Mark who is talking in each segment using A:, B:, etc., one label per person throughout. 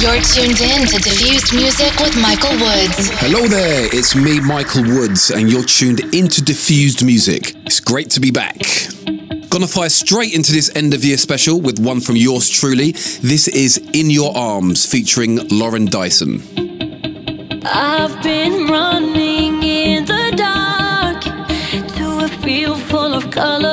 A: You're tuned in to Diffused Music with Michael Woods.
B: Hello there, it's me, Michael Woods, and you're tuned into Diffused Music. It's great to be back. Gonna fire straight into this end of year special with one from yours truly. This is In Your Arms featuring Lauren Dyson.
C: I've been running in the dark to a field full of colors.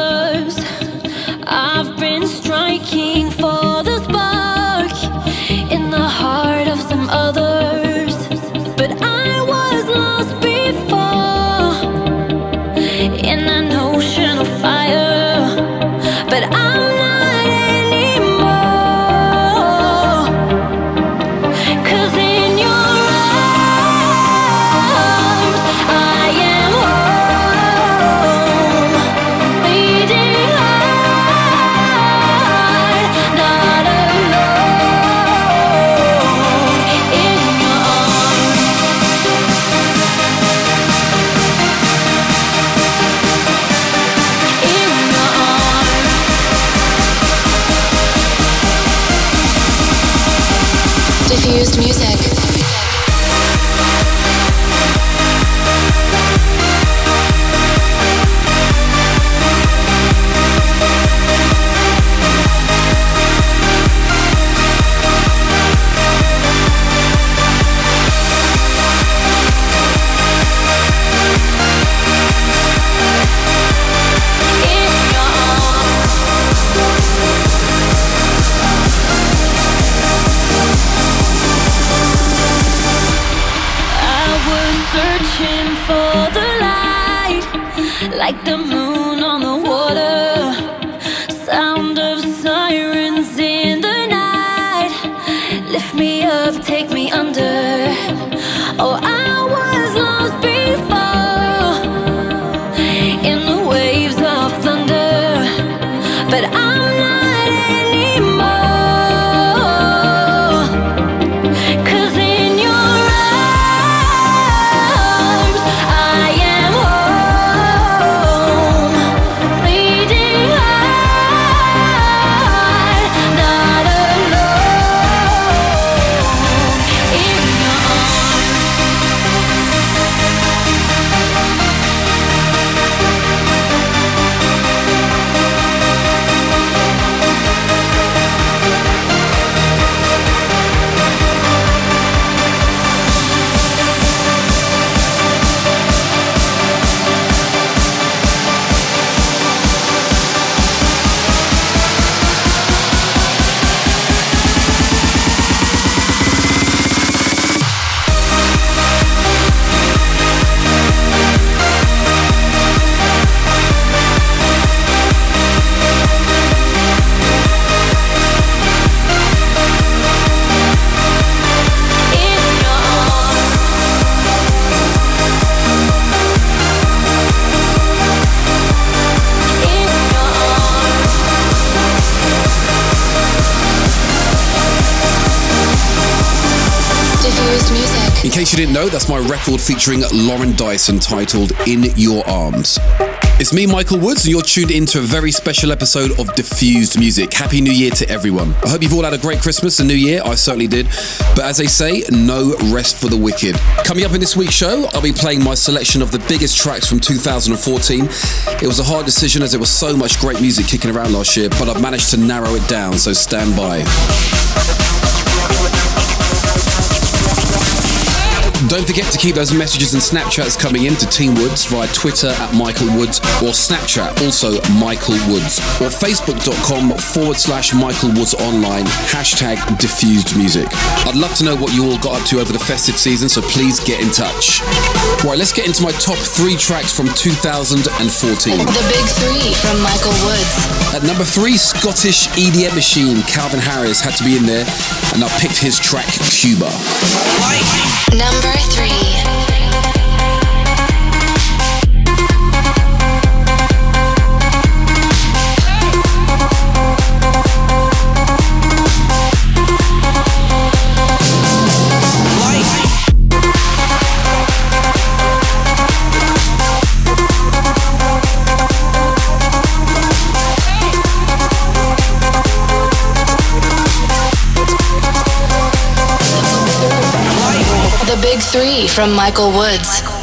B: Didn't know, that's my record featuring Lauren Dyson titled In Your Arms. It's me, Michael Woods, and you're tuned into a very special episode of Diffused Music. Happy New Year to everyone. I hope you've all had a great Christmas and New Year. I certainly did. But as they say, no rest for the wicked. Coming up in this week's show, I'll be playing my selection of the biggest tracks from 2014. It was a hard decision as there was so much great music kicking around last year, but I've managed to narrow it down, so stand by. Don't forget to keep those messages and Snapchats coming in to Team Woods via Twitter at Michael Woods or Snapchat, also Michael Woods, or Facebook.com forward slash Michael Woods online, hashtag diffused music. I'd love to know what you all got up to over the festive season, so please get in touch. Right, let's get into my top three tracks from 2014.
A: The big three from Michael Woods.
B: At number three, Scottish EDM machine Calvin Harris had to be in there, and I picked his track Cuba.
A: Number three. Big three from Michael Woods.
C: from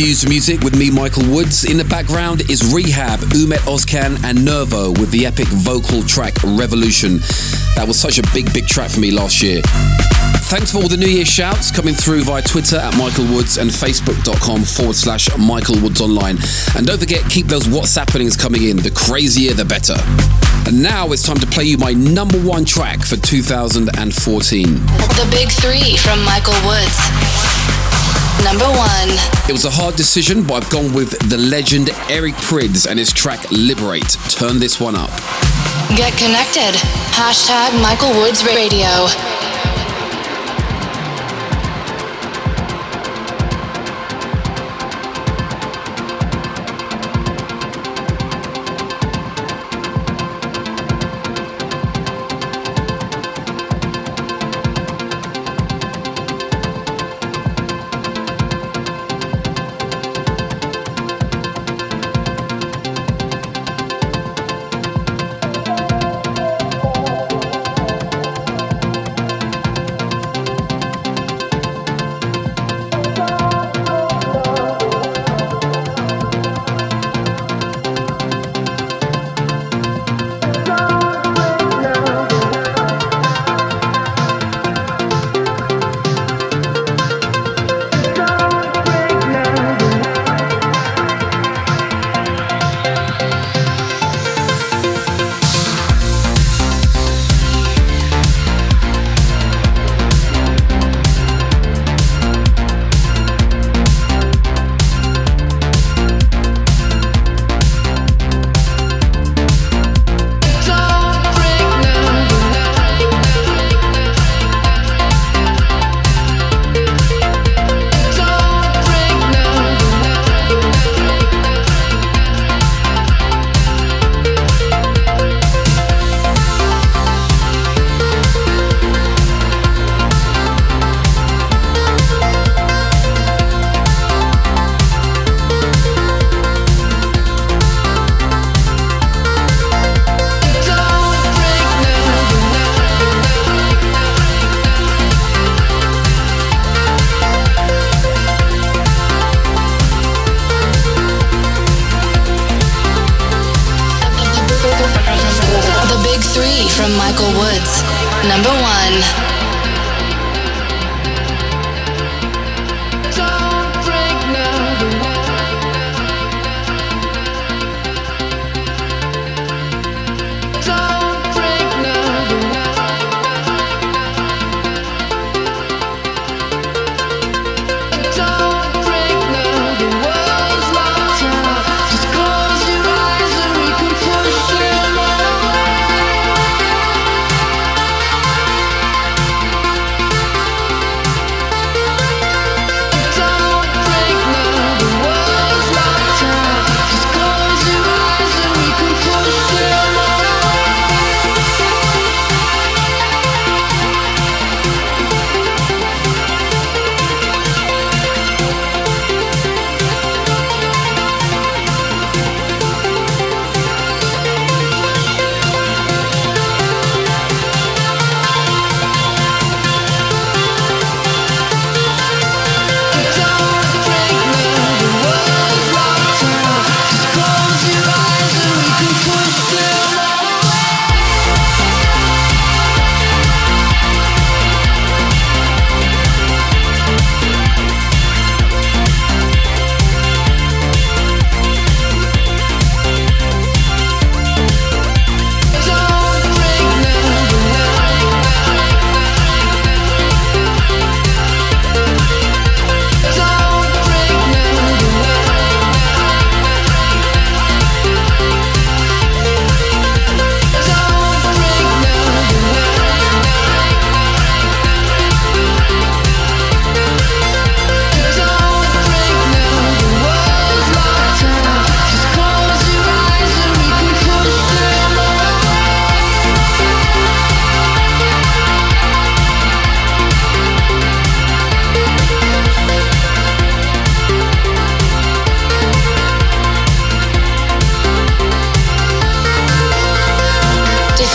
B: It's music with me, Michael Woods. In the background is R3hab, Ummet Ozcan, and Nervo with the epic vocal track Revolution. That was such a big, big track for me last year. Thanks for all the New Year shouts coming through via Twitter at Michael Woods and Facebook.com forward slash Michael Woods Online. And don't forget, keep those WhatsAppings coming in. The crazier, the better. And now it's time to play you my number one track for 2014.
C: The Big Three from Michael Woods. Number one.
B: It was a hard decision, but I've gone with the legend Eric Prydz and his track Liberate. Turn this one up.
C: Get connected. Hashtag Michael Woods Radio.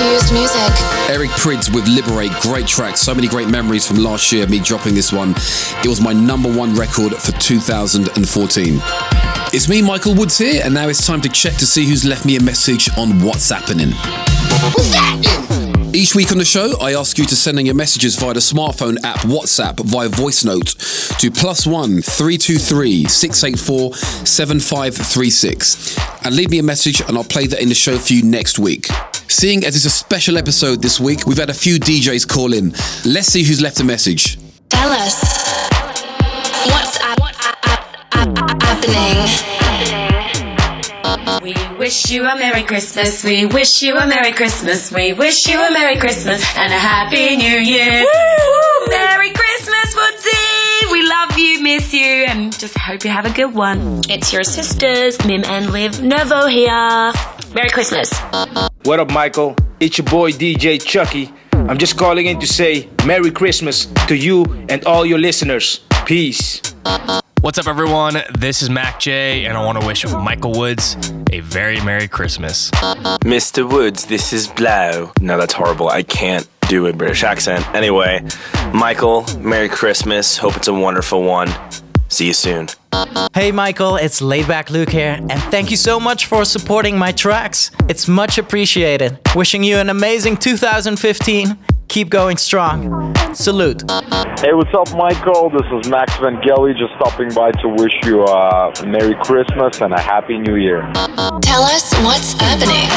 A: Diffused music.
B: Eric Prydz with Liberate, great track. So many great memories from last year, me dropping this one. It was my number one record for 2014. It's me, Michael Woods here, and now it's time to check to see who's left me a message on what's happening. What's happening? Each week on the show, I ask you to send in your messages via the smartphone app WhatsApp via voice note to plus one three two three six eight four seven five three six, and leave me a message, and I'll play that in the show for you next week. Seeing as it's a special episode this week, we've had a few DJs call in. Let's see who's left a message.
A: Tell us what's happening.
D: We wish you a Merry Christmas. We wish you a Merry Christmas. We wish you a Merry Christmas and a Happy New Year. Woo! Merry Christmas, Woodsy! We love you, miss you, and just hope you have a good one. It's your sisters, Mim and Liv Nervo here. Merry Christmas.
E: What up, Michael? It's your boy DJ Chuckie. I'm just calling in to say Merry Christmas to you and all your listeners. Peace.
F: What's up, everyone? This is MAKJ, and I want to wish Michael Woods a very Merry Christmas.
G: Mr. Woods, this is 3LAU. No, that's horrible. I can't do a British accent. Anyway, Michael, Merry Christmas. Hope it's a wonderful one. See you soon.
H: Hey Michael, it's Laidback Luke here, and thank you so much for supporting my tracks. It's much appreciated. Wishing you an amazing 2015. Keep going strong. Salute.
I: Hey, what's up, Michael? This is Max Vangeli just stopping by to wish you a Merry Christmas and a Happy New Year.
A: Tell us what's happening.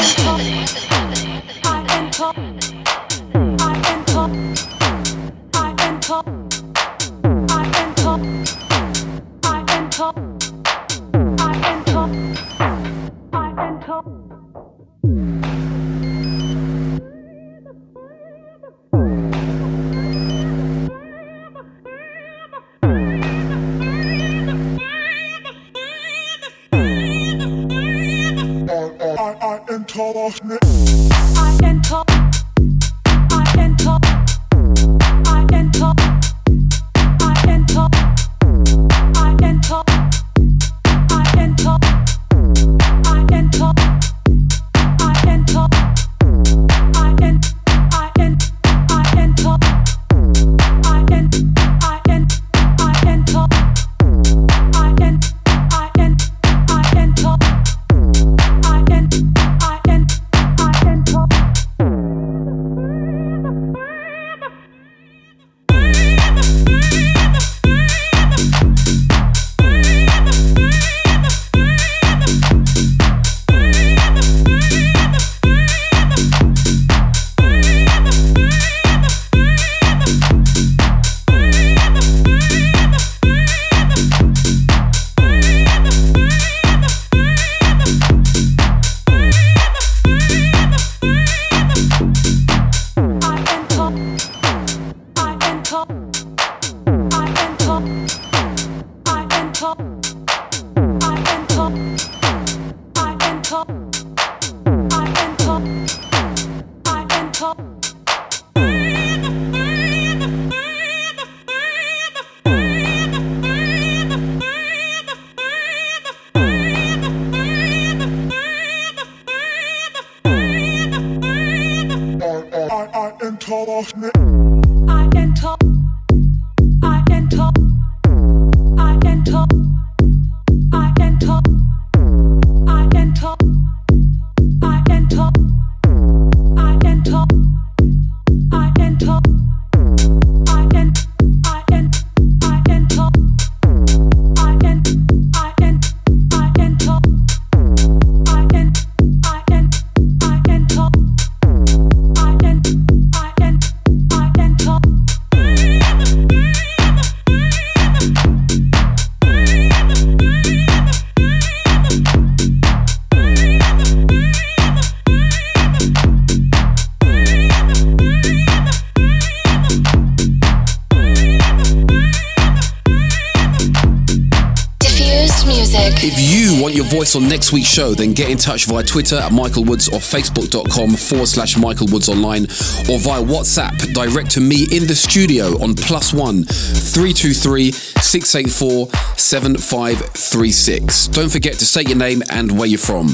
B: On next week's show, then get in touch via Twitter at Michael Woods or Facebook.com forward slash Michael Woods online or via WhatsApp direct to me in the studio on plus one 323 684 7536. Don't forget to say your name and where you're from.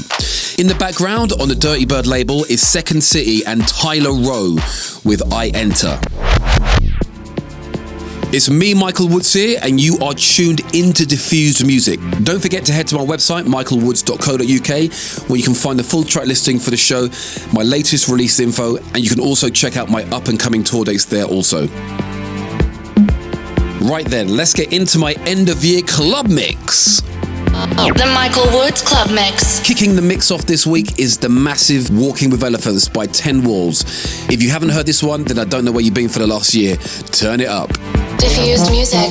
B: In the background on the Dirty Bird label is Second City and Tyler Rowe with I Enter. It's me, Michael Woods here, and you are tuned into Diffused Music. Don't forget to head to my website, michaelwoods.co.uk, where you can find the full track listing for the show, my latest release info, and you can also check out my up and coming tour dates there also. Right then, let's get into my end of year club mix.
A: The Michael Woods Club Mix.
B: Kicking the mix off this week is the massive Walking with Elephants by 10 Walls. If you haven't heard this one, then I don't know where you've been for the last year. Turn it up.
A: Diffused music.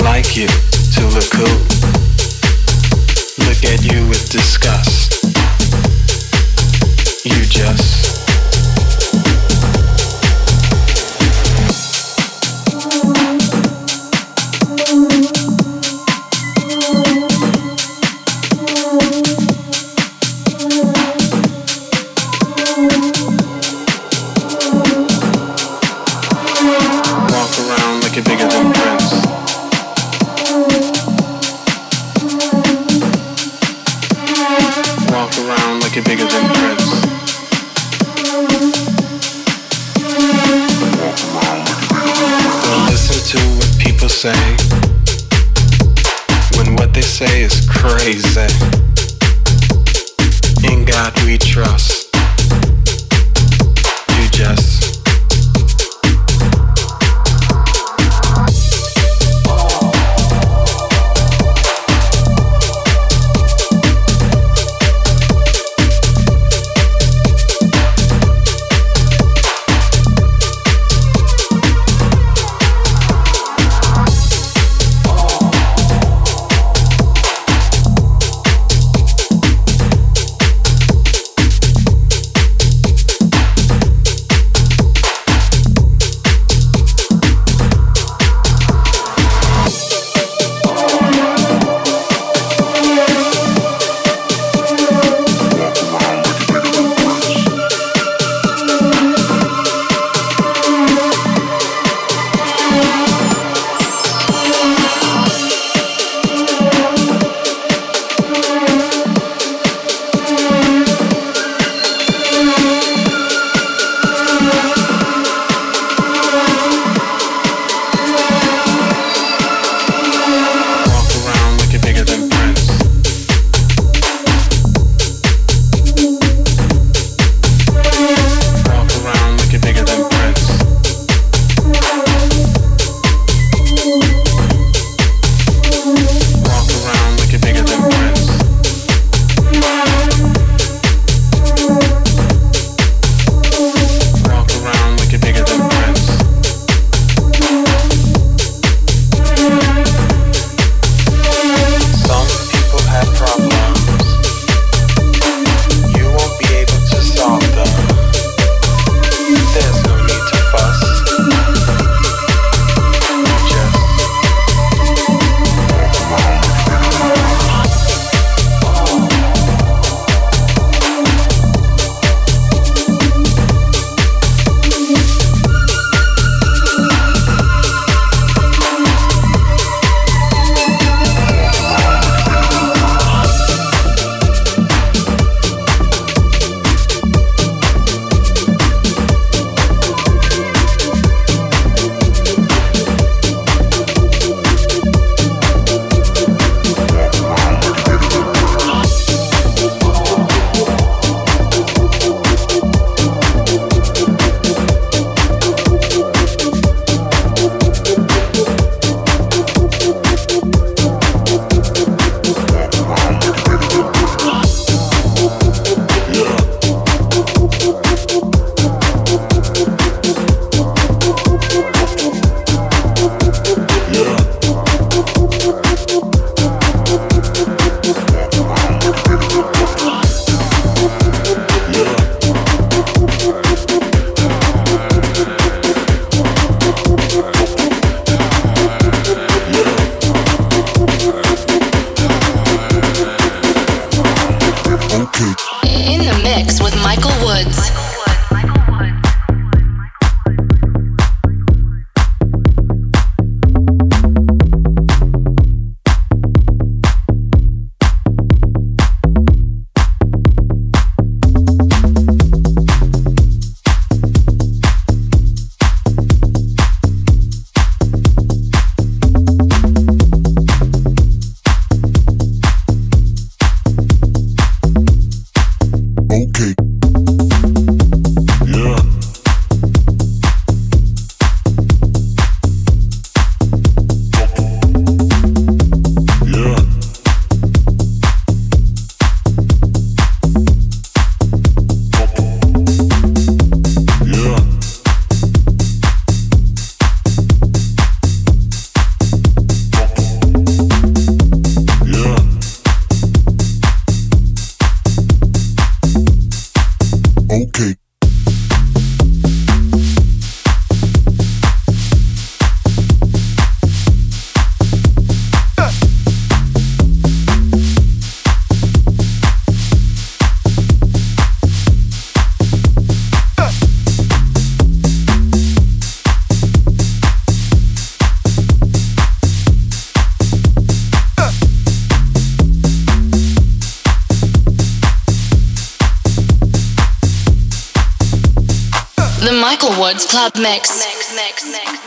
J: like you to look cool. Look at you with disgust. You just
A: Michael Woods Club Mix. Michael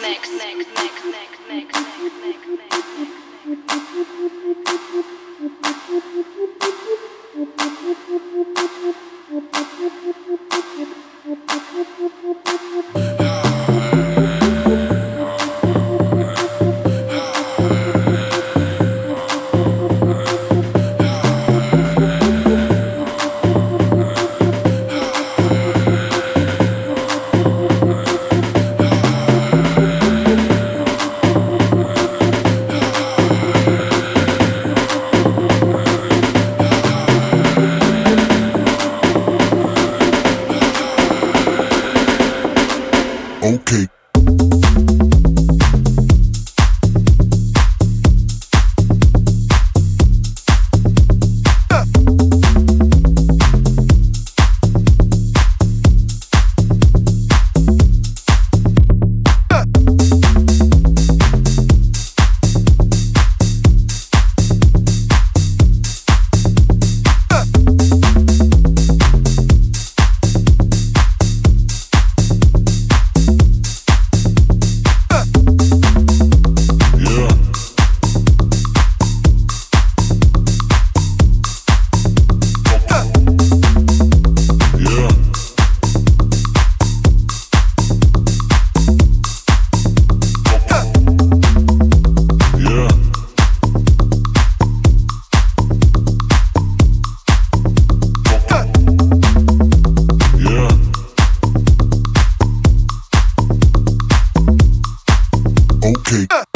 A: okay.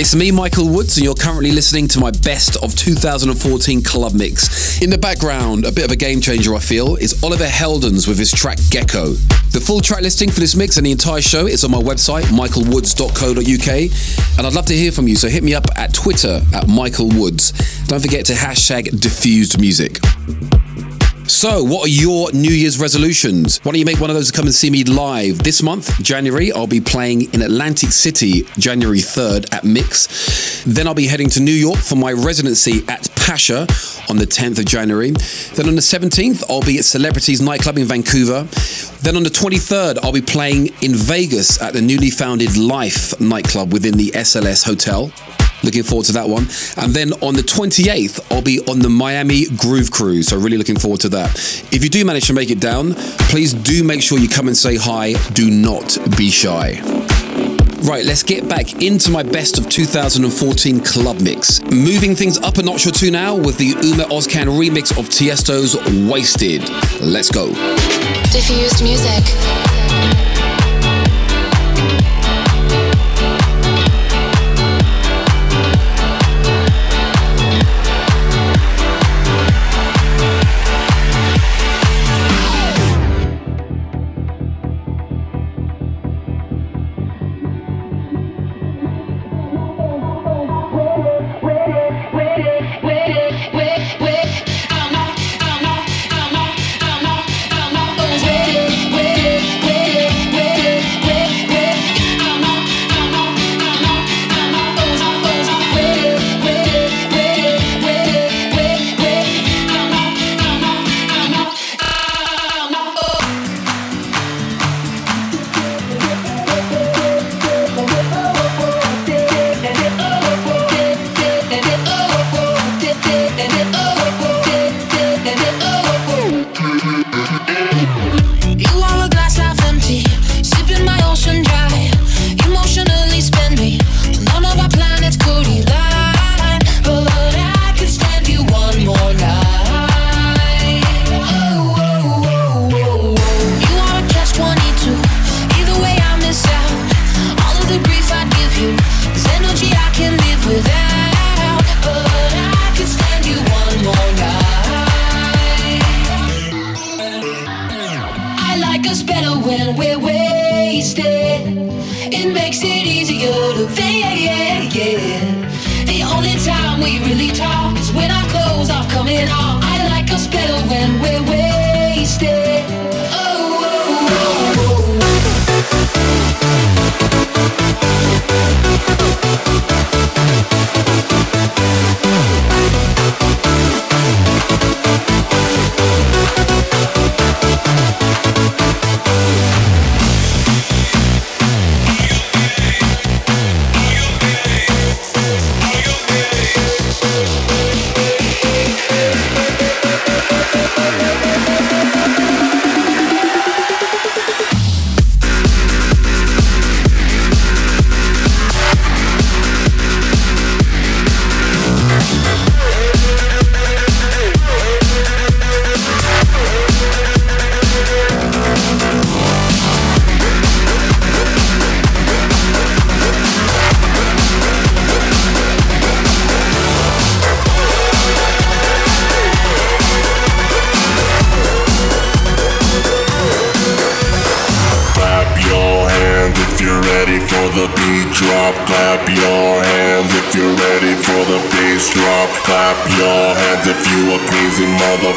B: It's me, Michael Woods, and you're currently listening to my best of 2014 club mix. In the background, a bit of a game changer, I feel, is Oliver Heldens with his track Gecko. The full track listing for this mix and the entire show is on my website, michaelwoods.co.uk, and I'd love to hear from you, so hit me up at Twitter at Michael Woods. Don't forget to hashtag diffused music. So, what are your New Year's resolutions? Why don't you make one of those to come and see me live this month, January? I'll be playing in Atlantic City, January 3rd at Mix. Then I'll be heading to New York for my residency at Pacha on the 10th of January. Then on the 17th, I'll be at Celebrities Nightclub in Vancouver. Then on the 23rd, I'll be playing in Vegas at the newly founded Life nightclub within the SLS Hotel. Looking forward to that one. And then on the 28th, I'll be on the Miami Groove Cruise. So, really looking forward to that. If you do manage to make it down, please do make sure you come and say hi. Do not be shy. Right, let's get back into my best of 2014 club mix. Moving things up a notch or two now with the Ummet Ozcan remix of Tiesto's Wasted. Let's go.
A: Diffused music.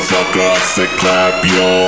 K: Motherfucker. I said clap your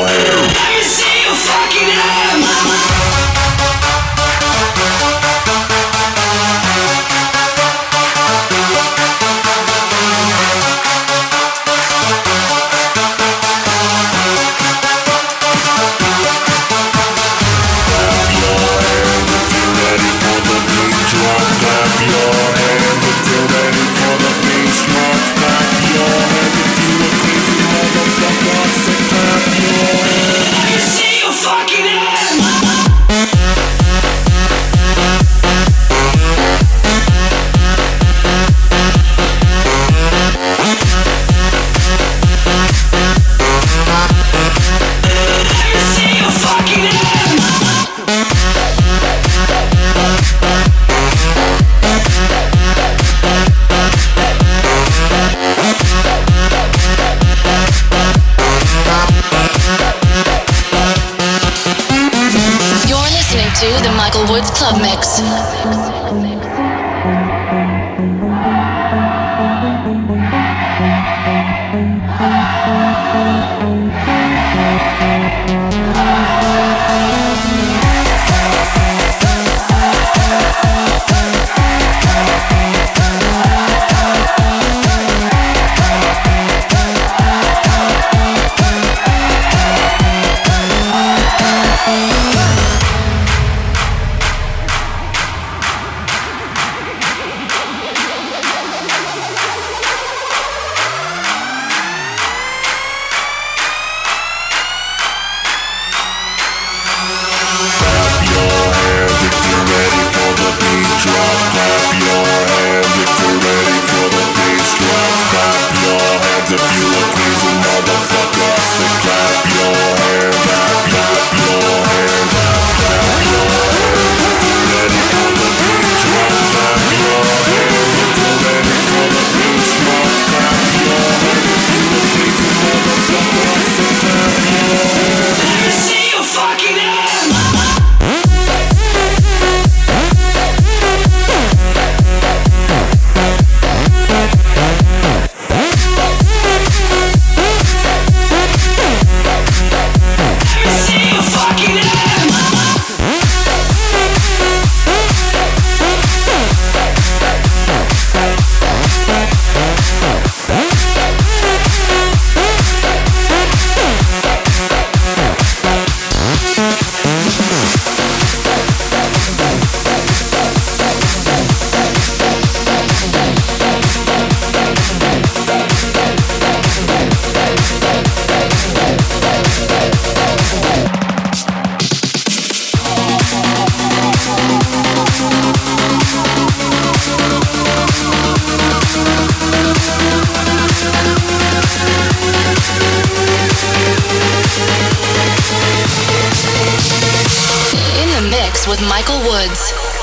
A: with Michael Woods.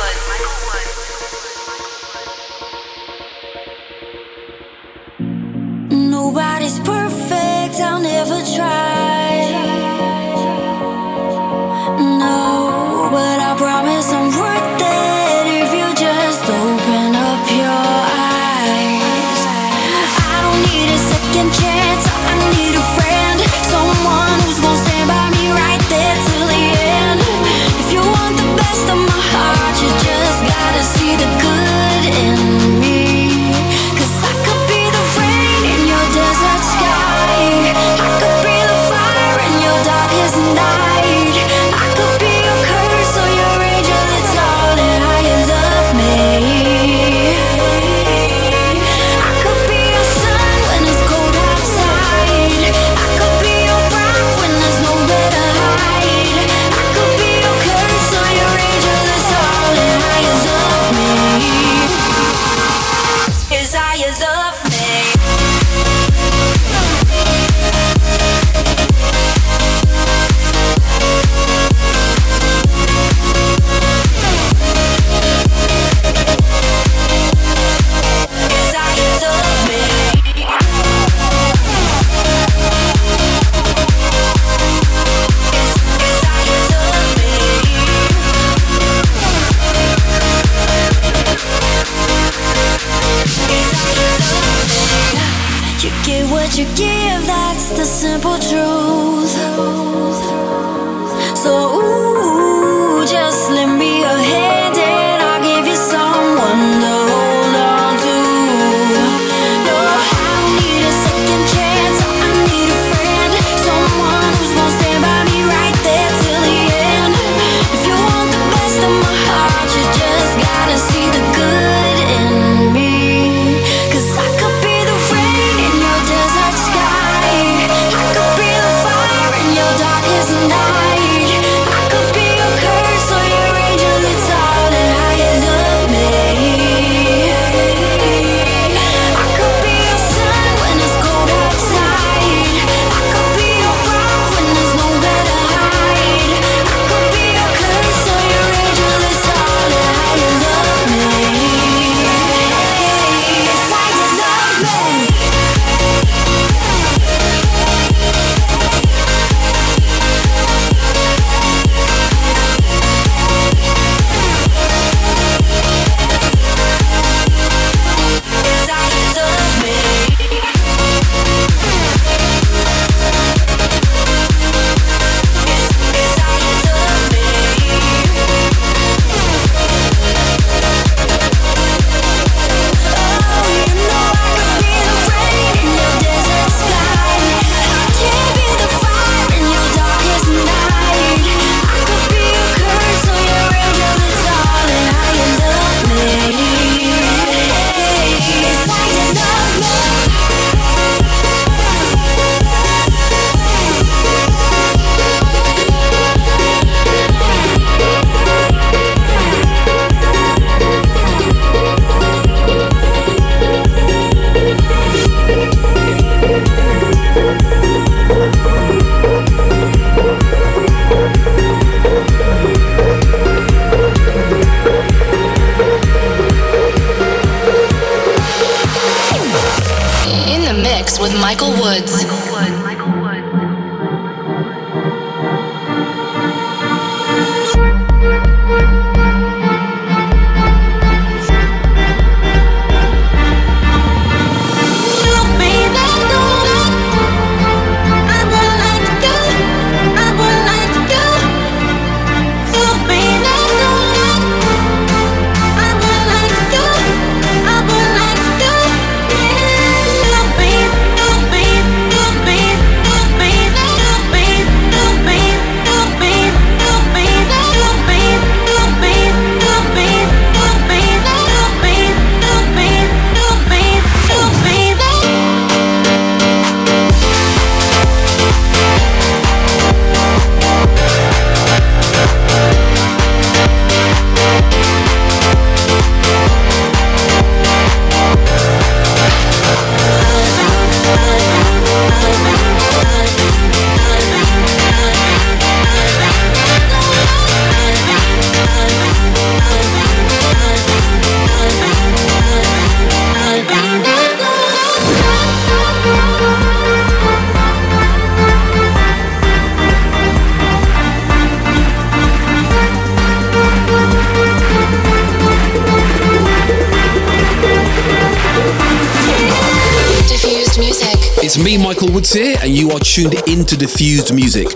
B: Tuned into Diffused Music.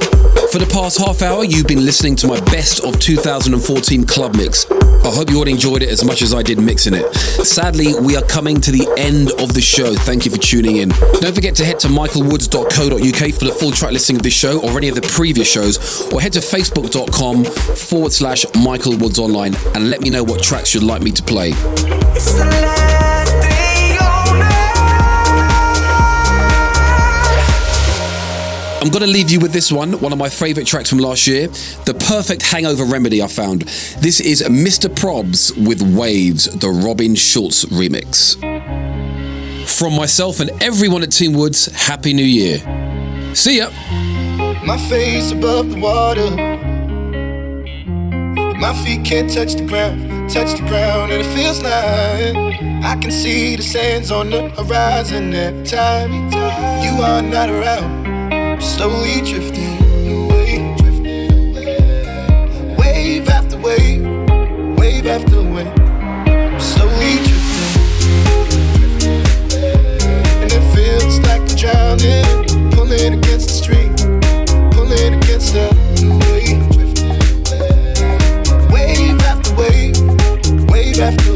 B: For the past half hour, you've been listening to my best of 2014 club mix. I hope you all enjoyed it as much as I did mixing it. Sadly, we are coming to the end of the show. Thank you for tuning in. Don't forget to head to michaelwoods.co.uk for the full track listing of this show or any of the previous shows, or head to facebook.com forward slash Michael Woods Online and let me know what tracks you'd like me to play. I'm going to leave you with this one, one of my favourite tracks from last year, the perfect hangover remedy I found. This is Mr. Probz with Waves, the Robin Schulz remix. From myself and everyone at Team Woods, Happy New Year. See ya.
L: My face above the water. My feet can't touch the ground, touch the ground, and it feels like I can see the sands on the horizon every time you are not around. Slowly drifting away, wave after wave, wave after wave. Slowly drifting, and it feels like I'm drowning, pulling against the stream, pulling against the wave, wave after wave, wave after.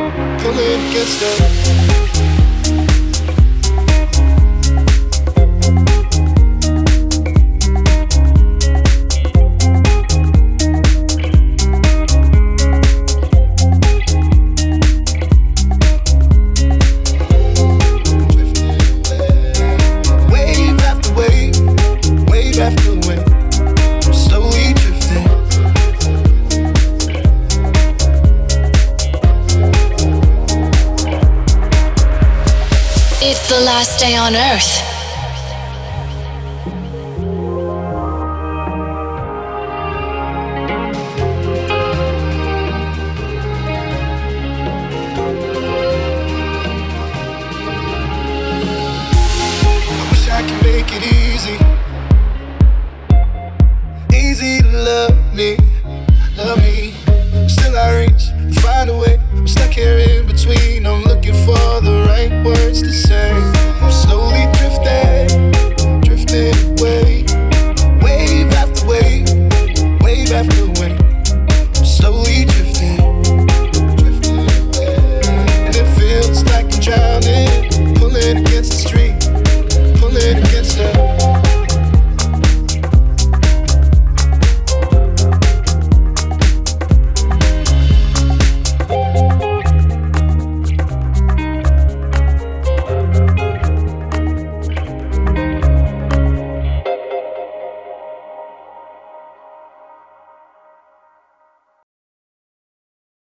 L: pulling against the. Wave
A: last day on Earth.